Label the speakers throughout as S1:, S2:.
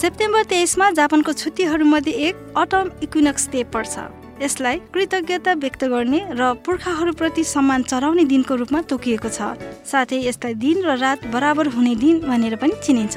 S1: September तेइसमा जापानको छुट्टीहरूमध्ये एक अटम इक्विनक्स डे पर्छ। यसलाई कृतज्ञता व्यक्त गर्ने र पुर्खाहरूप्रति सम्मान चढाउने दिनको रूपमा तोकिएको छ। साथै यसलाई दिन र रात बराबर हुने दिन भनेर पनि चिनिन्छ।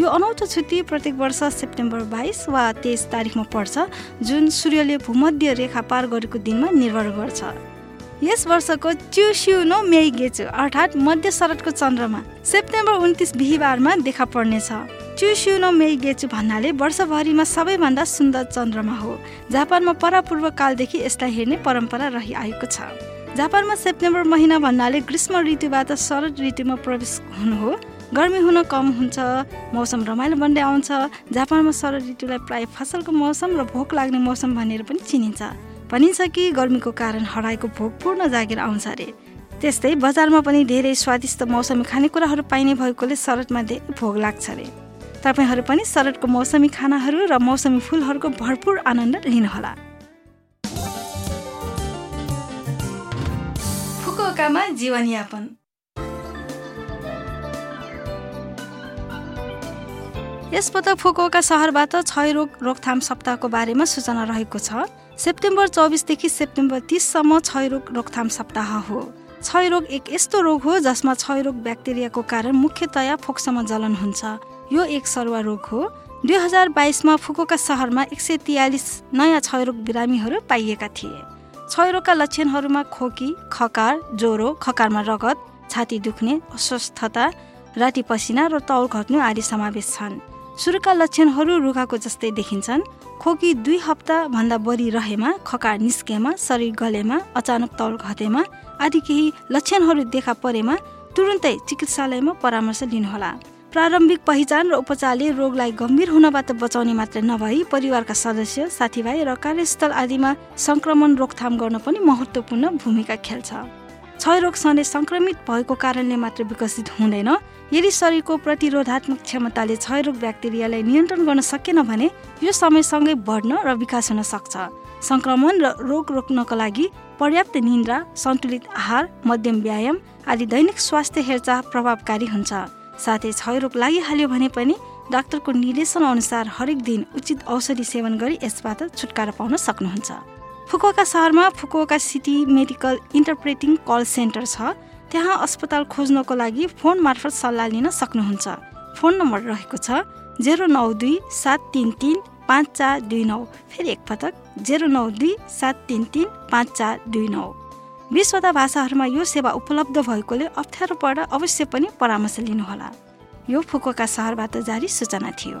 S1: यो अनौठो छुट्टी प्रत्येक वर्ष सेप्टेम्बर बाइस वा तेइस तारिकमा पर्छ जुन सूर्यले भूमध्य रेखा पार गरेको दिनमा निर्भर गर्छ। यस वर्षको च्युस्युनो मेई गेचु अर्थात् मध्य शरदको चन्द्रमा सेप्टेम्बर उन्तिस बिहिबारमा देखा पर्नेछ। च्युस्युनो मेई गेचु भन्नाले वर्षभरिमा सबैभन्दा सुन्दर चन्द्रमा हो। जापानमा परापूर्व कालदेखि यसलाई हेर्ने परम्परा रहिआएको छ। जापानमा सेप्टेम्बर महिना भन्नाले ग्रीष्म ऋतुबाट शरद ऋतुमा प्रवेश हुनु हो। गर्मी हुन कम हुन्छ मौसम रमाइलो बन्दै आउँछ। जापानमा शरद ऋतुलाई प्राय फसलको मौसम र भोक लाग्ने मौसम भनेर पनि चिनिन्छ। भनिन्छ कि गर्मीको कारण हराएको भोक पूर्ण जागेर आउँछ अरे। त्यस्तै बजारमा पनि धेरै स्वादिष्ट मौसमी खानेकुराहरू पाइने भएकोले शरदमा धेरै भोग लाग्छ अरे। तपाईँहरू पनि शरदको मौसमी खानाहरू र मौसमी फुलहरूको भरपुर आनन्द लिनुहोला। फुकुओकामा जीवनयापन। फुकुओका सहरबाट क्षयरोग रोकथाम सप्ताहको बारेमा सूचना रहेको छ। सेप्टेम्बर चौबिसदेखि सेप्टेम्बर तिससम्म क्षयरोग रोकथाम सप्ताह हो। क्षयरोग एक यस्तो रोग हो जसमा क्षयरोग ब्याक्टेरियाको कारण मुख्यतया फोक्सोमा जलन हुन्छ। यो एक सरुवा रोग हो। दुई हजार बाइसमा फुकुका सहरमा एक सय तियालिस नयाँ क्षयरोग बिरामीहरू पाइएका थिए। क्षयरोगका लक्षणहरूमा खोकी खकार ज्वरो खकारमा रगत छाती दुख्ने अस्वस्थता राति पसिना र तौल घट्नु आदि समावेश छन्। सुरुका लक्षणहरू रुखाको जस्तै देखिन्छन्। खोकी दुई हप्ताभन्दा बढी रहेमा खकार निस्केमा शरीर गलेमा अचानक तौल घटेमा आदि केही लक्षणहरू देखा परेमा तुरुन्तै चिकित्सालयमा परामर्श लिनुहोला। प्रारम्भिक पहिचान र उपचारले रोगलाई गम्भीर हुनबाट बचाउने मात्र नभई परिवारका सदस्य साथीभाइ र कार्यस्थल आदिमा संक्रमण रोकथाम गर्न पनि महत्त्वपूर्ण भूमिका खेल्छ। क्षयरोग सधैँ सङ्क्रमित भएको कारणले मात्र विकसित हुँदैन। यदि शरीरको प्रतिरोधात्मक क्षमताले क्षयरोग ब्याक्टेरियालाई नियन्त्रण गर्न सकेन भने यो समयसँगै बढ्न र विकास हुन सक्छ। सङ्क्रमण र रोग रोक्नको लागि पर्याप्त निन्द्रा सन्तुलित आहार मध्यम व्यायाम आदि दैनिक स्वास्थ्य हेरचाह प्रभावकारी हुन्छ। साथै क्षयरोग लागिहाल्यो भने पनि डाक्टरको निर्देशन अनुसार हरेक दिन उचित औषधि सेवन गरी यसबाट छुटकारा पाउन सक्नुहुन्छ। फुकुका सहरमा Fukuoka city medical interpreting call centre छ। त्यहाँ अस्पताल खोज्नको लागि फोन मार्फत सल्लाह लिन सक्नुहुन्छ। फोन नम्बर रहेको छ जेरो नौ दुई सात तिन तिन पाँच चार दुई नौ। फेरि एकपटक जेरो नौ दुई सात तिन तिन पाँच चार दुई नौ। बिसवटा भाषाहरूमा यो सेवा उपलब्ध भएकोले अप्ठ्यारो पर्दा अवश्य पनि परामर्श लिनुहोला। यो फुकुका सहरबाट जारी सूचना थियो।